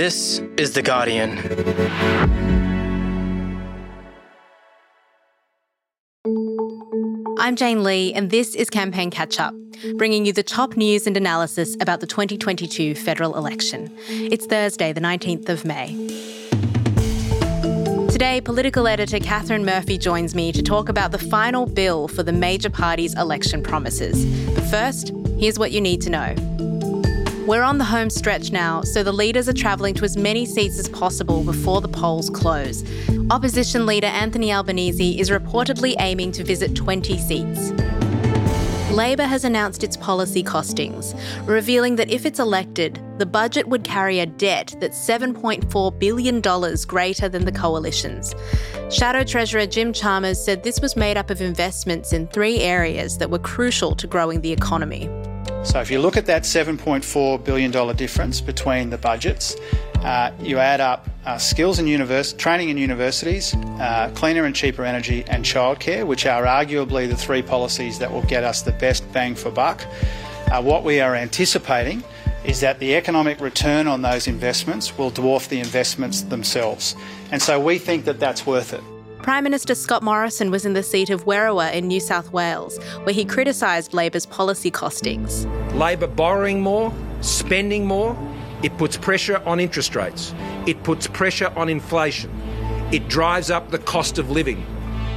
This is The Guardian. I'm Jane Lee, and this is Campaign Catch Up, bringing you the top news and analysis about the 2022 federal election. It's Thursday, the 19th of May. Today, political editor Catherine Murphy joins me to talk about the final bill for the major parties' election promises. But first, here's what you need to know. We're on the home stretch now, so the leaders are travelling to as many seats as possible before the polls close. Opposition leader Anthony Albanese is reportedly aiming to visit 20 seats. Labor has announced its policy costings, revealing that if it's elected, the budget would carry a debt that's $7.4 billion greater than the coalition's. Shadow Treasurer Jim Chalmers said this was made up of investments in three areas that were crucial to growing the economy. So if you look at that $7.4 billion difference between the budgets, uh, you add up uh, skills and univers- training in universities, uh, cleaner and cheaper energy, and childcare, which are arguably the three policies that will get us the best bang for buck. Uh, what we are anticipating is that the economic return on those investments will dwarf the investments themselves. And so we think that that's worth it. Prime Minister Scott Morrison was in the seat of Werriwa in New South Wales, where he criticised Labor's policy costings. Labor borrowing more, spending more, it puts pressure on interest rates. It puts pressure on inflation. It drives up the cost of living.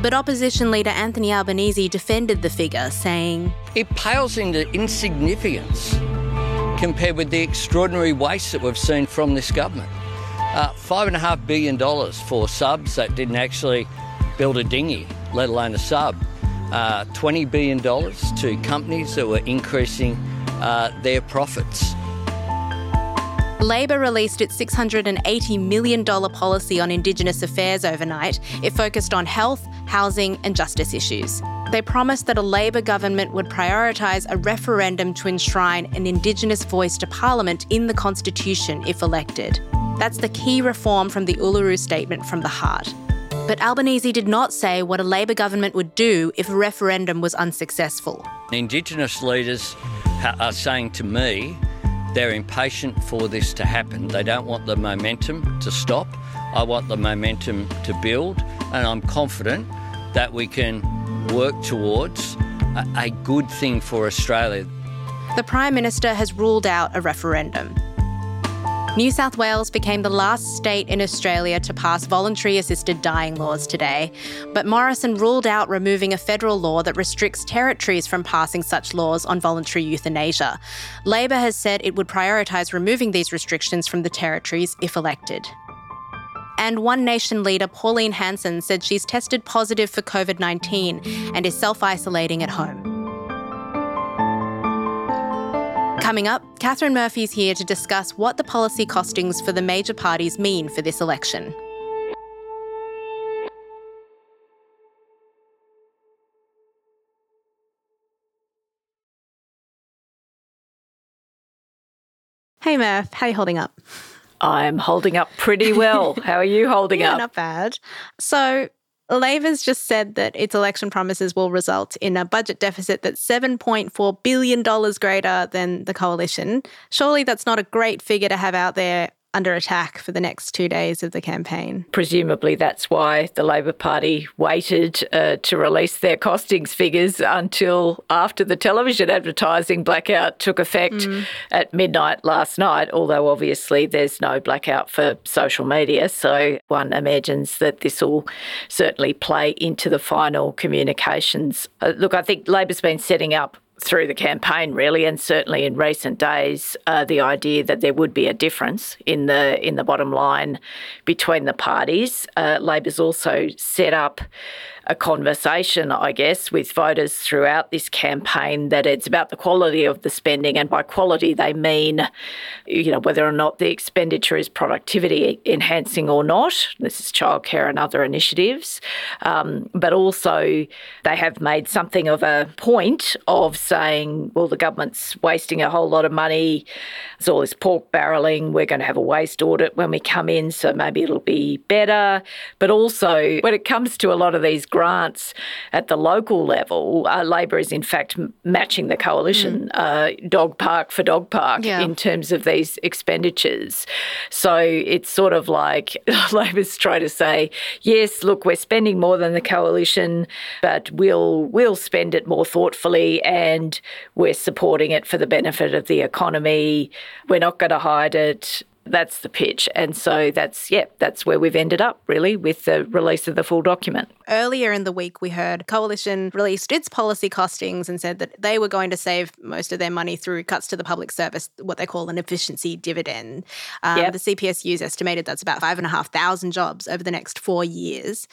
But opposition leader Anthony Albanese defended the figure, saying, It pales into insignificance compared with the extraordinary waste that we've seen from this government. Uh, $5.5 billion for subs that didn't actually build a dinghy, let alone a sub. Uh, $20 billion to companies that were increasing uh, their profits. Labor released its $680 million policy on Indigenous affairs overnight. It focused on health, housing, and justice issues. They promised that a Labor government would prioritise a referendum to enshrine an Indigenous voice to Parliament in the Constitution if elected. That's the key reform from the Uluru Statement from the Heart. But Albanese did not say what a Labor government would do if a referendum was unsuccessful. Indigenous leaders are saying to me they're impatient for this to happen. They don't want the momentum to stop. I want the momentum to build, and I'm confident that we can work towards a, a good thing for Australia. The Prime Minister has ruled out a referendum. New South Wales became the last state in Australia to pass voluntary assisted dying laws today, but Morrison ruled out removing a federal law that restricts territories from passing such laws on voluntary euthanasia. Labor has said it would prioritise removing these restrictions from the territories if elected. And One Nation leader Pauline Hanson said she's tested positive for COVID 19 and is self isolating at home. Coming up, Catherine Murphy's here to discuss what the policy costings for the major parties mean for this election. Hey Murph, how are you holding up? I'm holding up pretty well. How are you holding yeah, up? Not bad. So, Labor's just said that its election promises will result in a budget deficit that's $7.4 billion greater than the coalition. Surely that's not a great figure to have out there under attack for the next two days of the campaign. Presumably, that's why the Labor Party waited uh, to release their costings figures until after the television advertising blackout took effect mm. at midnight last night. Although, obviously, there's no blackout for social media. So, one imagines that this will certainly play into the final communications. Uh, look, I think Labor's been setting up through the campaign, really, and certainly in recent days, uh, the idea that there would be a difference in the in the bottom line between the parties. Uh, Labor's also set up a conversation, I guess, with voters throughout this campaign that it's about the quality of the spending, and by quality they mean, you know, whether or not the expenditure is productivity enhancing or not. This is childcare and other initiatives, um, but also they have made something of a point of saying, well, the government's wasting a whole lot of money. There's all this pork barrelling. We're going to have a waste audit when we come in, so maybe it'll be better. But also, when it comes to a lot of these grants at the local level, uh, Labor is in fact matching the coalition mm. uh, dog park for dog park yeah. in terms of these expenditures. So it's sort of like Labor's trying to say, yes, look, we're spending more than the coalition, but we'll we'll spend it more thoughtfully and we're supporting it for the benefit of the economy. We're not going to hide it that's the pitch. And so that's, yeah, that's where we've ended up really with the release of the full document. Earlier in the week, we heard Coalition released its policy costings and said that they were going to save most of their money through cuts to the public service, what they call an efficiency dividend. Um, yep. The CPSU's estimated that's about 5,500 jobs over the next four years.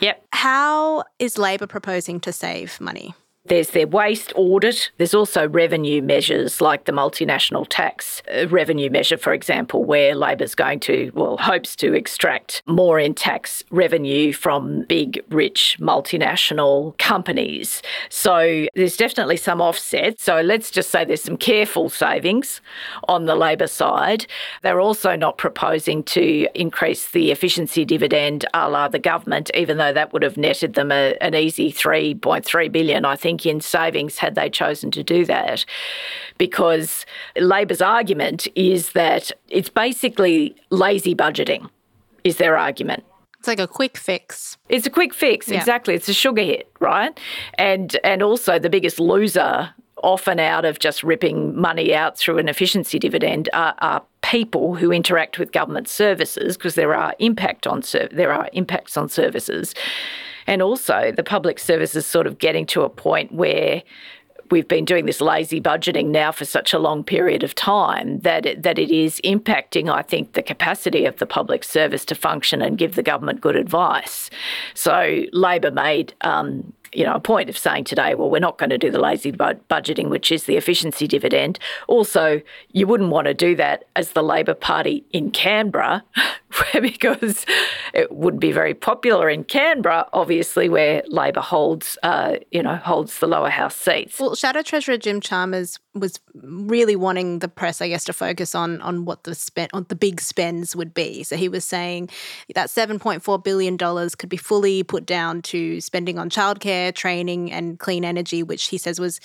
Yep. How is Labor proposing to save money? There's their waste audit. There's also revenue measures like the multinational tax uh, revenue measure, for example, where Labor's going to, well, hopes to extract more in tax revenue from big, rich multinational companies. So there's definitely some offset. So let's just say there's some careful savings on the Labor side. They're also not proposing to increase the efficiency dividend a la the government, even though that would have netted them a, an easy 3.3 billion, I think in savings had they chosen to do that. Because Labor's argument is that it's basically lazy budgeting, is their argument. It's like a quick fix. It's a quick fix, yeah. exactly. It's a sugar hit, right? And and also the biggest loser often out of just ripping money out through an efficiency dividend are, are people who interact with government services because there are impact on there are impacts on services and also, the public service is sort of getting to a point where we've been doing this lazy budgeting now for such a long period of time that it, that it is impacting, I think, the capacity of the public service to function and give the government good advice. So Labor made um, you know, a point of saying today, well, we're not going to do the lazy budgeting, which is the efficiency dividend. Also, you wouldn't want to do that as the Labor Party in Canberra, because it would be very popular in Canberra, obviously, where Labor holds, uh, you know, holds the lower house seats. Well, Shadow Treasurer Jim Chalmers was really wanting the press, I guess, to focus on on what the spend on the big spends would be. So he was saying that seven point four billion dollars could be fully put down to spending on childcare, training, and clean energy, which he says was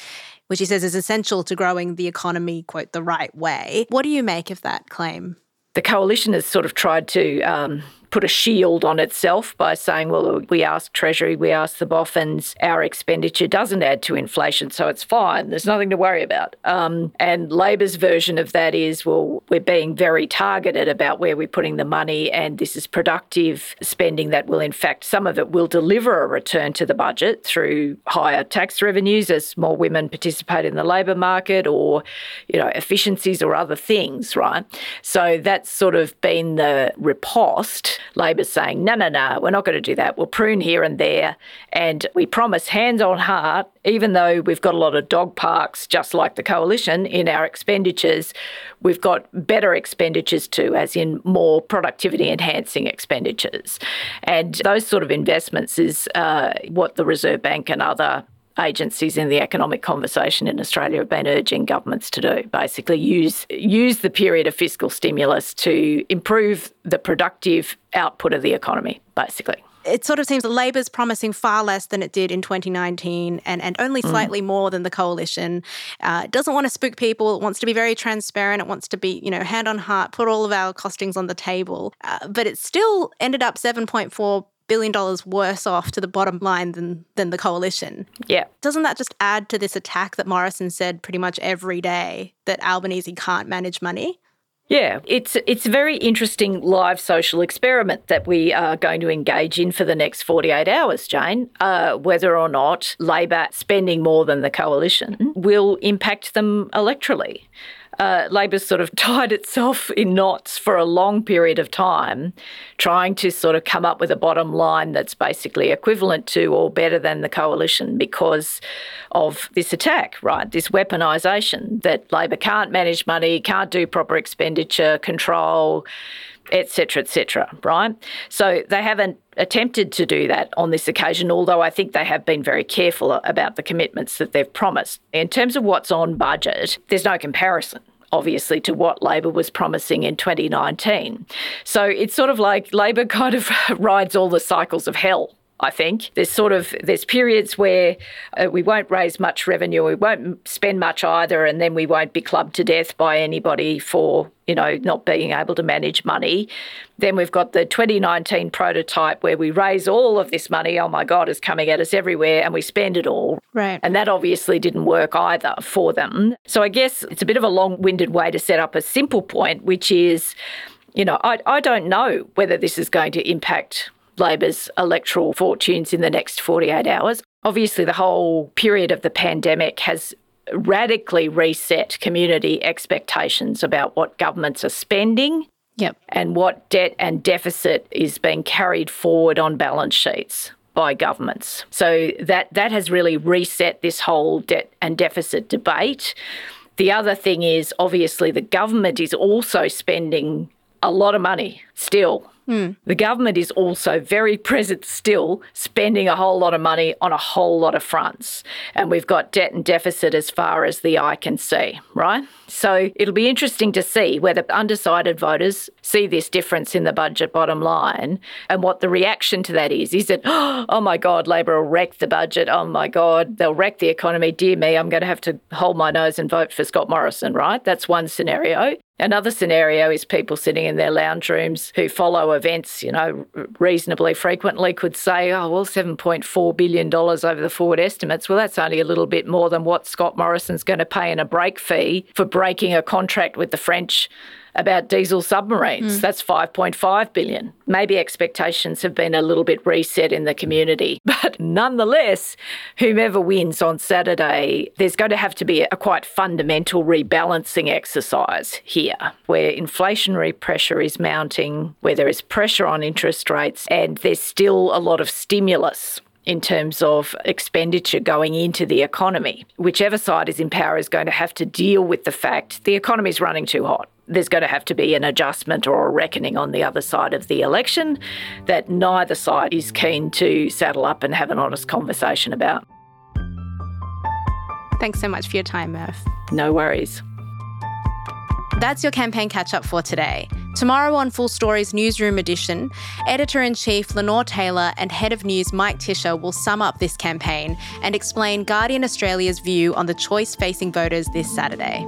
which he says is essential to growing the economy, quote, the right way. What do you make of that claim? The coalition has sort of tried to um, put a shield on itself by saying, well, we ask Treasury, we ask the boffins, our expenditure doesn't add to inflation, so it's fine. There's nothing to worry about. Um, and Labor's version of that is, well, we're being very targeted about where we're putting the money, and this is productive spending that will, in fact, some of it will deliver a return to the budget through higher tax revenues as more women participate in the labour market or, you know, efficiencies or other things, right? So that's sort of been the riposte Labor's saying, no, no, no, we're not going to do that. We'll prune here and there. And we promise hands on heart, even though we've got a lot of dog parks, just like the coalition, in our expenditures, we've got better expenditures too, as in more productivity enhancing expenditures. And those sort of investments is uh, what the Reserve Bank and other agencies in the economic conversation in Australia have been urging governments to do. Basically, use use the period of fiscal stimulus to improve the productive output of the economy. Basically. It sort of seems that Labor's promising far less than it did in 2019 and, and only mm. slightly mm. more than the coalition. Uh, it doesn't want to spook people. It wants to be very transparent. It wants to be, you know, hand on heart, put all of our costings on the table. Uh, but it still ended up 7.4 billion dollars worse off to the bottom line than than the coalition. Yeah. Doesn't that just add to this attack that Morrison said pretty much every day that Albanese can't manage money? Yeah, it's it's a very interesting live social experiment that we are going to engage in for the next 48 hours, Jane. Uh, whether or not Labor spending more than the coalition will impact them electorally uh, Labor's sort of tied itself in knots for a long period of time, trying to sort of come up with a bottom line that's basically equivalent to or better than the coalition because of this attack, right? This weaponisation that Labor can't manage money, can't do proper expenditure control, etc., etc., right? So they haven't attempted to do that on this occasion, although I think they have been very careful about the commitments that they've promised. In terms of what's on budget, there's no comparison obviously, to what Labor was promising in 2019. So it's sort of like Labor kind of rides all the cycles of hell I think there's sort of there's periods where uh, we won't raise much revenue, we won't spend much either, and then we won't be clubbed to death by anybody for you know not being able to manage money. Then we've got the 2019 prototype where we raise all of this money. Oh my God, it's coming at us everywhere, and we spend it all. Right. And that obviously didn't work either for them. So I guess it's a bit of a long-winded way to set up a simple point, which is. You know, I, I don't know whether this is going to impact Labor's electoral fortunes in the next 48 hours. Obviously, the whole period of the pandemic has radically reset community expectations about what governments are spending Yep. and what debt and deficit is being carried forward on balance sheets by governments. So that that has really reset this whole debt and deficit debate. The other thing is obviously the government is also spending a lot of money still. Hmm. The government is also very present still, spending a whole lot of money on a whole lot of fronts. And we've got debt and deficit as far as the eye can see, right? So it'll be interesting to see whether undecided voters see this difference in the budget bottom line and what the reaction to that is. Is it, oh my God, Labor will wreck the budget. Oh my God, they'll wreck the economy. Dear me, I'm going to have to hold my nose and vote for Scott Morrison, right? That's one scenario. Another scenario is people sitting in their lounge rooms who follow events, you know, reasonably frequently could say, oh, well, $7.4 billion over the forward estimates. Well, that's only a little bit more than what Scott Morrison's going to pay in a break fee for breaking a contract with the French about diesel submarines. Mm. That's 5.5 billion. Maybe expectations have been a little bit reset in the community. But nonetheless, whomever wins on Saturday, there's going to have to be a quite fundamental rebalancing exercise here where inflationary pressure is mounting, where there is pressure on interest rates, and there's still a lot of stimulus in terms of expenditure going into the economy. Whichever side is in power is going to have to deal with the fact the economy is running too hot. There's going to have to be an adjustment or a reckoning on the other side of the election that neither side is keen to saddle up and have an honest conversation about. Thanks so much for your time, Murph. No worries. That's your campaign catch up for today. Tomorrow on Full Story's Newsroom Edition, Editor in Chief Lenore Taylor and Head of News Mike Ticher will sum up this campaign and explain Guardian Australia's view on the choice facing voters this Saturday.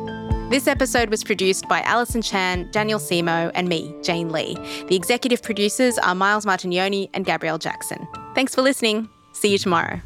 This episode was produced by Alison Chan, Daniel Simo, and me, Jane Lee. The executive producers are Miles Martignoni and Gabrielle Jackson. Thanks for listening. See you tomorrow.